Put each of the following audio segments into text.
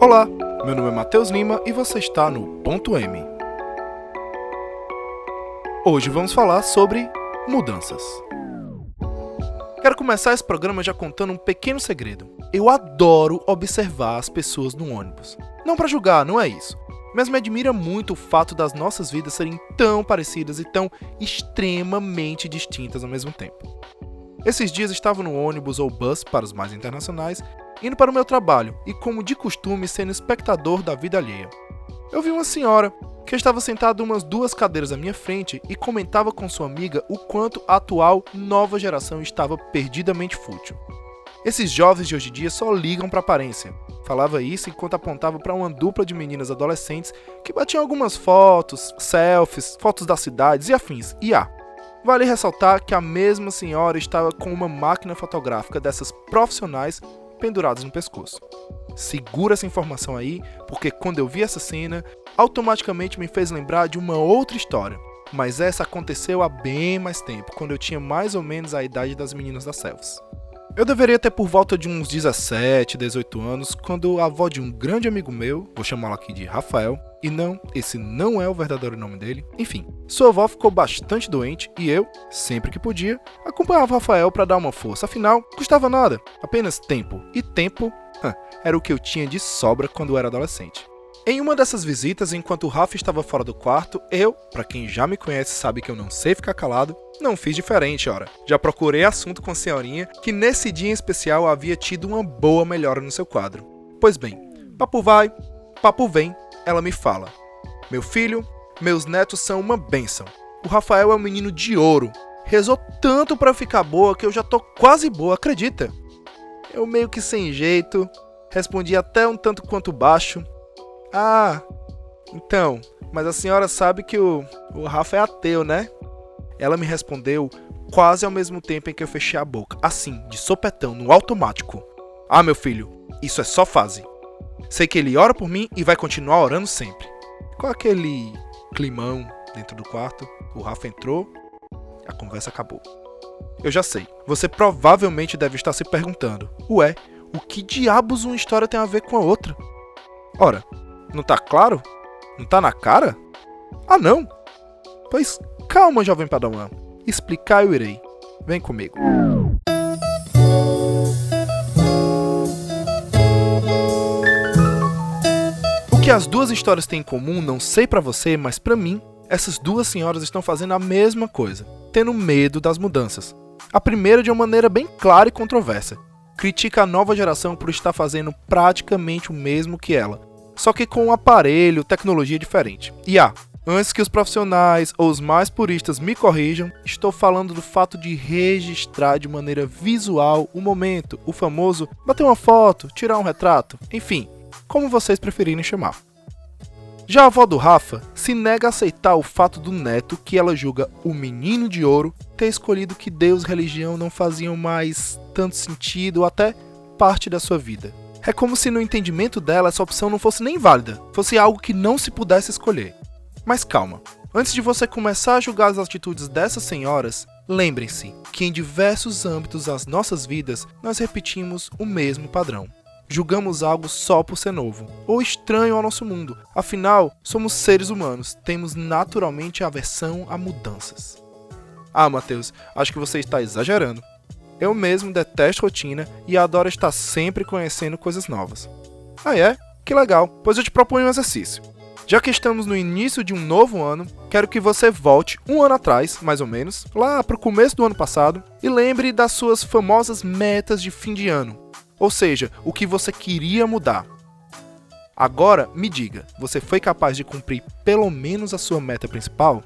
Olá, meu nome é Matheus Lima e você está no Ponto M. Hoje vamos falar sobre mudanças. Quero começar esse programa já contando um pequeno segredo. Eu adoro observar as pessoas no ônibus. Não para julgar, não é isso. Mas me admira muito o fato das nossas vidas serem tão parecidas e tão extremamente distintas ao mesmo tempo. Esses dias estava no ônibus ou bus para os mais internacionais indo para o meu trabalho e, como de costume, sendo espectador da vida alheia. Eu vi uma senhora que estava sentada umas duas cadeiras à minha frente e comentava com sua amiga o quanto a atual nova geração estava perdidamente fútil. Esses jovens de hoje em dia só ligam para aparência. Falava isso enquanto apontava para uma dupla de meninas adolescentes que batiam algumas fotos, selfies, fotos das cidades e afins. E ah, vale ressaltar que a mesma senhora estava com uma máquina fotográfica dessas profissionais pendurados no pescoço. Segura essa informação aí, porque quando eu vi essa cena, automaticamente me fez lembrar de uma outra história. Mas essa aconteceu há bem mais tempo, quando eu tinha mais ou menos a idade das meninas da Selvas. Eu deveria ter por volta de uns 17, 18 anos, quando a avó de um grande amigo meu, vou chamá-lo aqui de Rafael, e não, esse não é o verdadeiro nome dele. Enfim, sua avó ficou bastante doente e eu, sempre que podia, acompanhava Rafael para dar uma força. Afinal, custava nada, apenas tempo. E tempo era o que eu tinha de sobra quando era adolescente. Em uma dessas visitas, enquanto o Rafa estava fora do quarto, eu, para quem já me conhece sabe que eu não sei ficar calado, não fiz diferente, ora. Já procurei assunto com a senhorinha, que nesse dia em especial havia tido uma boa melhora no seu quadro. Pois bem, papo vai, papo vem, ela me fala: Meu filho, meus netos são uma bênção. O Rafael é um menino de ouro. Rezou tanto para ficar boa que eu já tô quase boa, acredita? Eu meio que sem jeito, respondi até um tanto quanto baixo. Ah, então, mas a senhora sabe que o, o Rafa é ateu, né? Ela me respondeu quase ao mesmo tempo em que eu fechei a boca, assim, de sopetão, no automático. Ah, meu filho, isso é só fase. Sei que ele ora por mim e vai continuar orando sempre. Com aquele climão dentro do quarto, o Rafa entrou, a conversa acabou. Eu já sei, você provavelmente deve estar se perguntando: ué, o que diabos uma história tem a ver com a outra? Ora, não tá claro? Não tá na cara? Ah, não! Pois calma, jovem padawan. Explicar eu irei. Vem comigo. O que as duas histórias têm em comum, não sei para você, mas para mim, essas duas senhoras estão fazendo a mesma coisa, tendo medo das mudanças. A primeira de uma maneira bem clara e controversa. Critica a nova geração por estar fazendo praticamente o mesmo que ela, só que com um aparelho, tecnologia diferente. E ah, antes que os profissionais ou os mais puristas me corrijam, estou falando do fato de registrar de maneira visual o momento, o famoso bater uma foto, tirar um retrato, enfim, como vocês preferirem chamar. Já a avó do Rafa se nega a aceitar o fato do neto que ela julga o menino de ouro ter escolhido que Deus e religião não faziam mais tanto sentido ou até parte da sua vida. É como se no entendimento dela essa opção não fosse nem válida, fosse algo que não se pudesse escolher. Mas calma, antes de você começar a julgar as atitudes dessas senhoras, lembrem-se que em diversos âmbitos das nossas vidas nós repetimos o mesmo padrão. Julgamos algo só por ser novo ou estranho ao nosso mundo. Afinal, somos seres humanos, temos naturalmente aversão a mudanças. Ah, Mateus, acho que você está exagerando. Eu mesmo detesto rotina e adoro estar sempre conhecendo coisas novas. Ah, é? Que legal, pois eu te proponho um exercício. Já que estamos no início de um novo ano, quero que você volte um ano atrás, mais ou menos, lá para o começo do ano passado, e lembre das suas famosas metas de fim de ano. Ou seja, o que você queria mudar. Agora, me diga, você foi capaz de cumprir pelo menos a sua meta principal?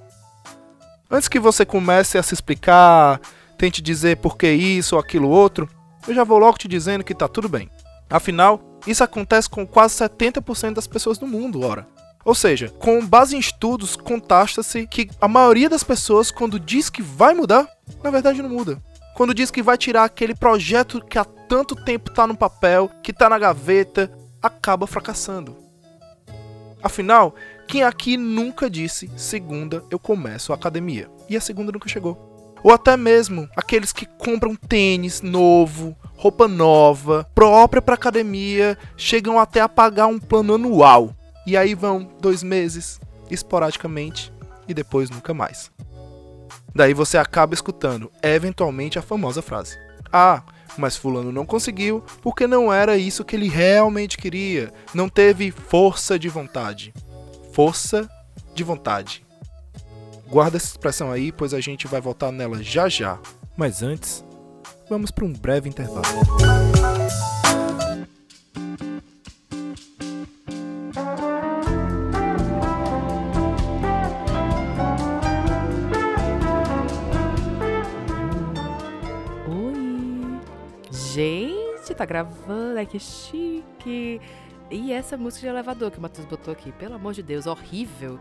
Antes que você comece a se explicar tente dizer por que isso ou aquilo outro, eu já vou logo te dizendo que tá tudo bem. Afinal, isso acontece com quase 70% das pessoas no mundo, ora. Ou seja, com base em estudos, contasta-se que a maioria das pessoas, quando diz que vai mudar, na verdade não muda. Quando diz que vai tirar aquele projeto que há tanto tempo está no papel, que está na gaveta, acaba fracassando. Afinal, quem aqui nunca disse segunda eu começo a academia? E a segunda nunca chegou. Ou até mesmo aqueles que compram tênis novo, roupa nova, própria para academia, chegam até a pagar um plano anual. E aí vão dois meses, esporadicamente, e depois nunca mais. Daí você acaba escutando, eventualmente, a famosa frase: Ah, mas Fulano não conseguiu porque não era isso que ele realmente queria. Não teve força de vontade. Força de vontade. Guarda essa expressão aí, pois a gente vai voltar nela já já. Mas antes, vamos para um breve intervalo. Gente, tá gravando, é que chique. E essa música de elevador que o Matheus botou aqui, pelo amor de Deus, horrível.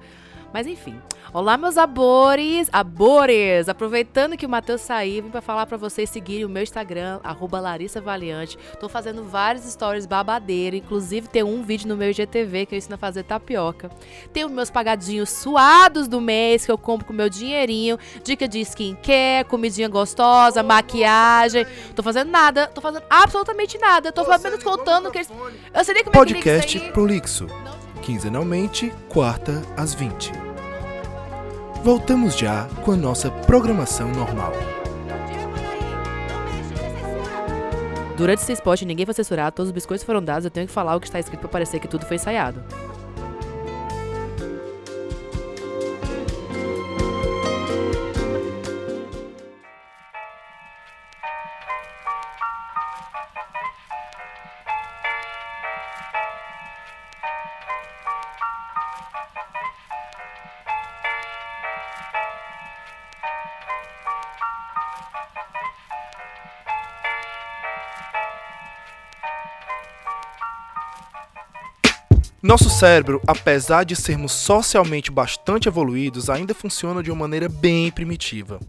Mas enfim. Olá, meus abores, abores! Aproveitando que o Matheus saiu, vim pra falar para vocês seguirem o meu Instagram, arroba Larissa Valiante. Tô fazendo vários stories babadeiro, inclusive tem um vídeo no meu IGTV que eu ensino a fazer tapioca. Tem os meus pagadinhos suados do mês que eu compro com meu dinheirinho, dica de skincare, comidinha gostosa, maquiagem. Tô fazendo nada, tô fazendo absolutamente nada. Tô apenas contando que eles... Eu sei nem como Podcast é que Prolixo. Quinzenalmente, quarta às 20. Voltamos já com a nossa programação normal. Durante esse spot, ninguém foi censurado, todos os biscoitos foram dados, eu tenho que falar o que está escrito para parecer que tudo foi ensaiado. Nosso cérebro, apesar de sermos socialmente bastante evoluídos, ainda funciona de uma maneira bem primitiva.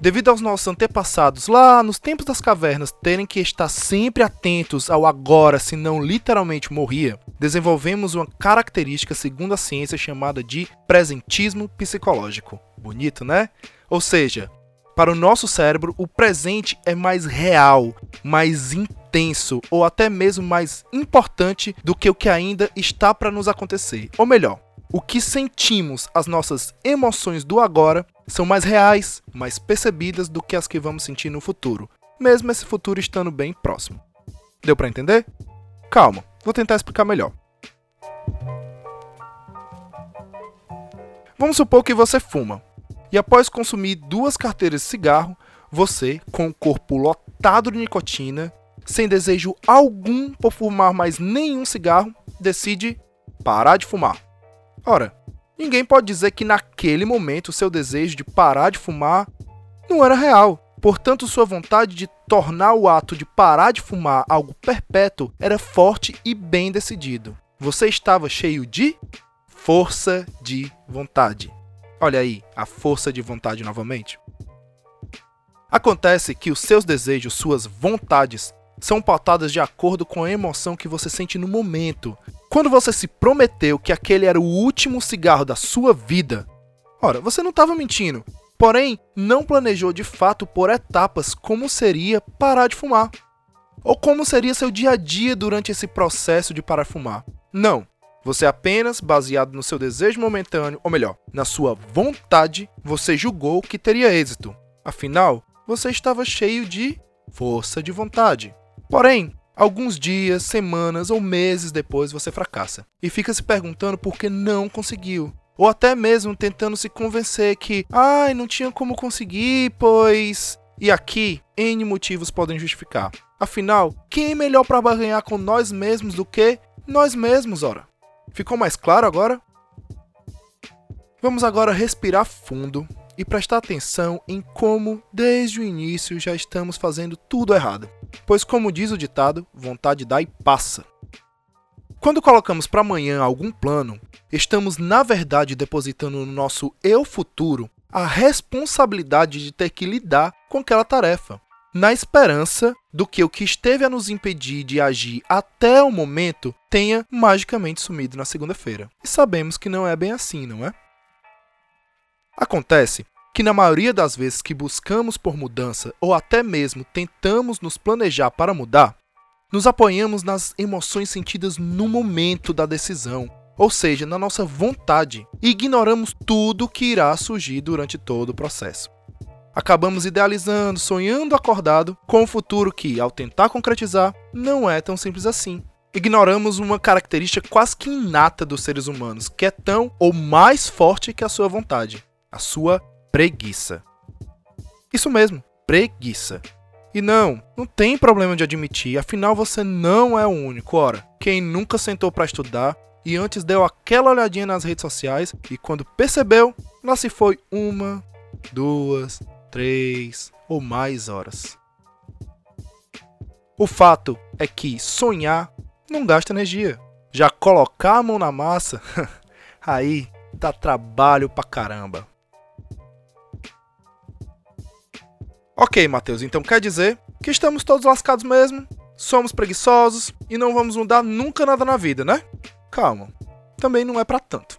Devido aos nossos antepassados lá nos tempos das cavernas terem que estar sempre atentos ao agora, senão literalmente morria, desenvolvemos uma característica, segundo a ciência, chamada de presentismo psicológico. Bonito, né? Ou seja, para o nosso cérebro, o presente é mais real, mais intenso ou até mesmo mais importante do que o que ainda está para nos acontecer. Ou melhor, o que sentimos, as nossas emoções do agora, são mais reais, mais percebidas do que as que vamos sentir no futuro, mesmo esse futuro estando bem próximo. Deu para entender? Calma, vou tentar explicar melhor. Vamos supor que você fuma e após consumir duas carteiras de cigarro, você, com o corpo lotado de nicotina, sem desejo algum por fumar mais nenhum cigarro, decide parar de fumar. Ora, ninguém pode dizer que naquele momento seu desejo de parar de fumar não era real. Portanto, sua vontade de tornar o ato de parar de fumar algo perpétuo era forte e bem decidido. Você estava cheio de força de vontade. Olha aí, a força de vontade novamente. Acontece que os seus desejos, suas vontades, são pautadas de acordo com a emoção que você sente no momento. Quando você se prometeu que aquele era o último cigarro da sua vida, ora, você não estava mentindo, porém não planejou de fato por etapas como seria parar de fumar. Ou como seria seu dia a dia durante esse processo de parar de fumar. Não, você apenas, baseado no seu desejo momentâneo, ou melhor, na sua vontade, você julgou que teria êxito. Afinal, você estava cheio de força de vontade. Porém, alguns dias, semanas ou meses depois você fracassa e fica se perguntando por que não conseguiu. Ou até mesmo tentando se convencer que, ai, não tinha como conseguir, pois. E aqui, N motivos podem justificar. Afinal, quem é melhor para barganhar com nós mesmos do que nós mesmos, ora? Ficou mais claro agora? Vamos agora respirar fundo e prestar atenção em como, desde o início, já estamos fazendo tudo errado. Pois, como diz o ditado, vontade dá e passa. Quando colocamos para amanhã algum plano, estamos na verdade depositando no nosso eu futuro a responsabilidade de ter que lidar com aquela tarefa na esperança do que o que esteve a nos impedir de agir até o momento tenha magicamente sumido na segunda-feira. E sabemos que não é bem assim, não é? Acontece que na maioria das vezes que buscamos por mudança ou até mesmo tentamos nos planejar para mudar, nos apoiamos nas emoções sentidas no momento da decisão, ou seja, na nossa vontade, e ignoramos tudo que irá surgir durante todo o processo. Acabamos idealizando, sonhando acordado com um futuro que, ao tentar concretizar, não é tão simples assim. Ignoramos uma característica quase que inata dos seres humanos, que é tão ou mais forte que a sua vontade: a sua preguiça. Isso mesmo, preguiça. E não, não tem problema de admitir, afinal você não é o único. Ora, quem nunca sentou para estudar e antes deu aquela olhadinha nas redes sociais e quando percebeu, lá se foi uma, duas, três ou mais horas. O fato é que sonhar não gasta energia. Já colocar a mão na massa, aí dá trabalho pra caramba. Ok, Matheus, então quer dizer que estamos todos lascados mesmo, somos preguiçosos e não vamos mudar nunca nada na vida, né? Calma, também não é para tanto.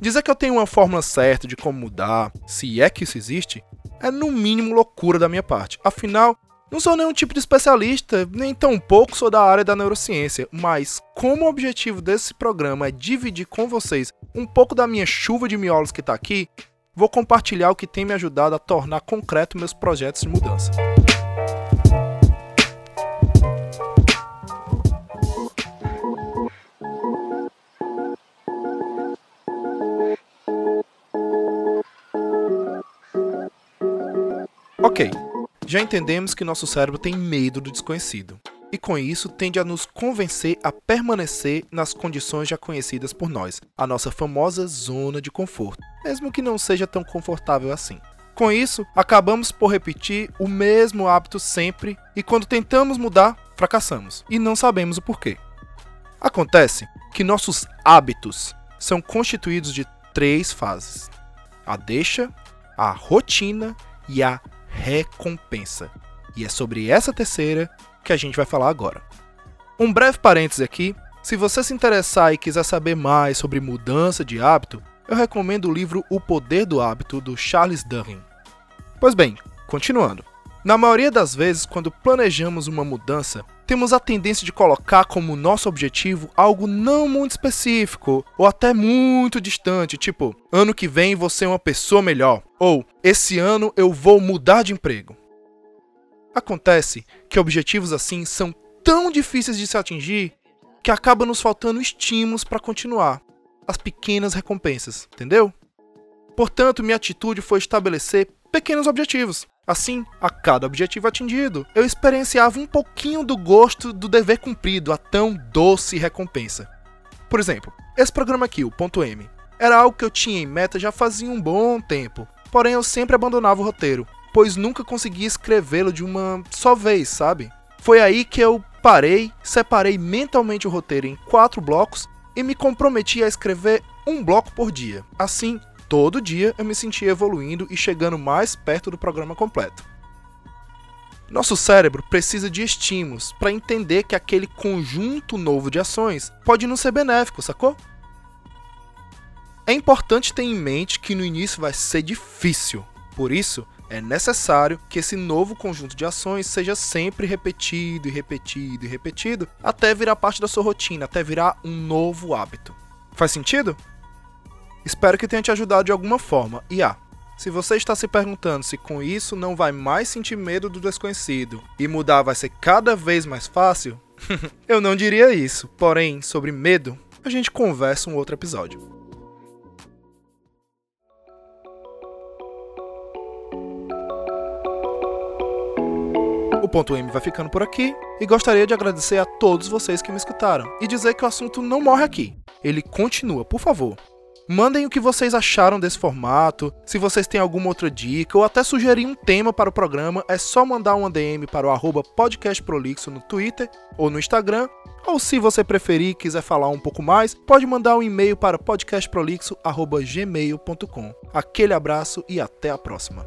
Dizer que eu tenho uma fórmula certa de como mudar, se é que isso existe, é no mínimo loucura da minha parte. Afinal, não sou nenhum tipo de especialista, nem tão pouco sou da área da neurociência, mas como o objetivo desse programa é dividir com vocês um pouco da minha chuva de miolos que está aqui, vou compartilhar o que tem me ajudado a tornar concreto meus projetos de mudança. Ok, já entendemos que nosso cérebro tem medo do desconhecido e com isso tende a nos convencer a permanecer nas condições já conhecidas por nós, a nossa famosa zona de conforto, mesmo que não seja tão confortável assim. Com isso, acabamos por repetir o mesmo hábito sempre e quando tentamos mudar, fracassamos e não sabemos o porquê. Acontece que nossos hábitos são constituídos de três fases: a deixa, a rotina e a recompensa. E é sobre essa terceira que a gente vai falar agora. Um breve parêntese aqui: se você se interessar e quiser saber mais sobre mudança de hábito, eu recomendo o livro O Poder do Hábito do Charles Duhigg. Pois bem, continuando. Na maioria das vezes, quando planejamos uma mudança, temos a tendência de colocar como nosso objetivo algo não muito específico ou até muito distante, tipo, ano que vem vou ser uma pessoa melhor, ou esse ano eu vou mudar de emprego. Acontece que objetivos assim são tão difíceis de se atingir que acaba nos faltando estímulos para continuar, as pequenas recompensas, entendeu? Portanto, minha atitude foi estabelecer pequenos objetivos. Assim, a cada objetivo atingido, eu experienciava um pouquinho do gosto do dever cumprido, a tão doce recompensa. Por exemplo, esse programa aqui, o Ponto M, era algo que eu tinha em meta já fazia um bom tempo, porém eu sempre abandonava o roteiro, pois nunca consegui escrevê-lo de uma só vez, sabe? Foi aí que eu parei, separei mentalmente o roteiro em quatro blocos e me comprometi a escrever um bloco por dia. Assim, todo dia eu me sentia evoluindo e chegando mais perto do programa completo. Nosso cérebro precisa de estímulos para entender que aquele conjunto novo de ações pode não ser benéfico, sacou? É importante ter em mente que no início vai ser difícil, por isso é necessário que esse novo conjunto de ações seja sempre repetido e repetido e repetido até virar parte da sua rotina, até virar um novo hábito. Faz sentido? Espero que tenha te ajudado de alguma forma. E ah, se você está se perguntando se com isso não vai mais sentir medo do desconhecido e mudar vai ser cada vez mais fácil, eu não diria isso. Porém, sobre medo, a gente conversa um outro episódio. Ponto M vai ficando por aqui e gostaria de agradecer a todos vocês que me escutaram e dizer que o assunto não morre aqui. Ele continua, por favor. Mandem o que vocês acharam desse formato, se vocês têm alguma outra dica ou até sugerir um tema para o programa, é só mandar uma DM para o podcastprolixo no Twitter ou no Instagram, ou se você preferir e quiser falar um pouco mais, pode mandar um e-mail para podcastprolixo.gmail.com. Aquele abraço e até a próxima.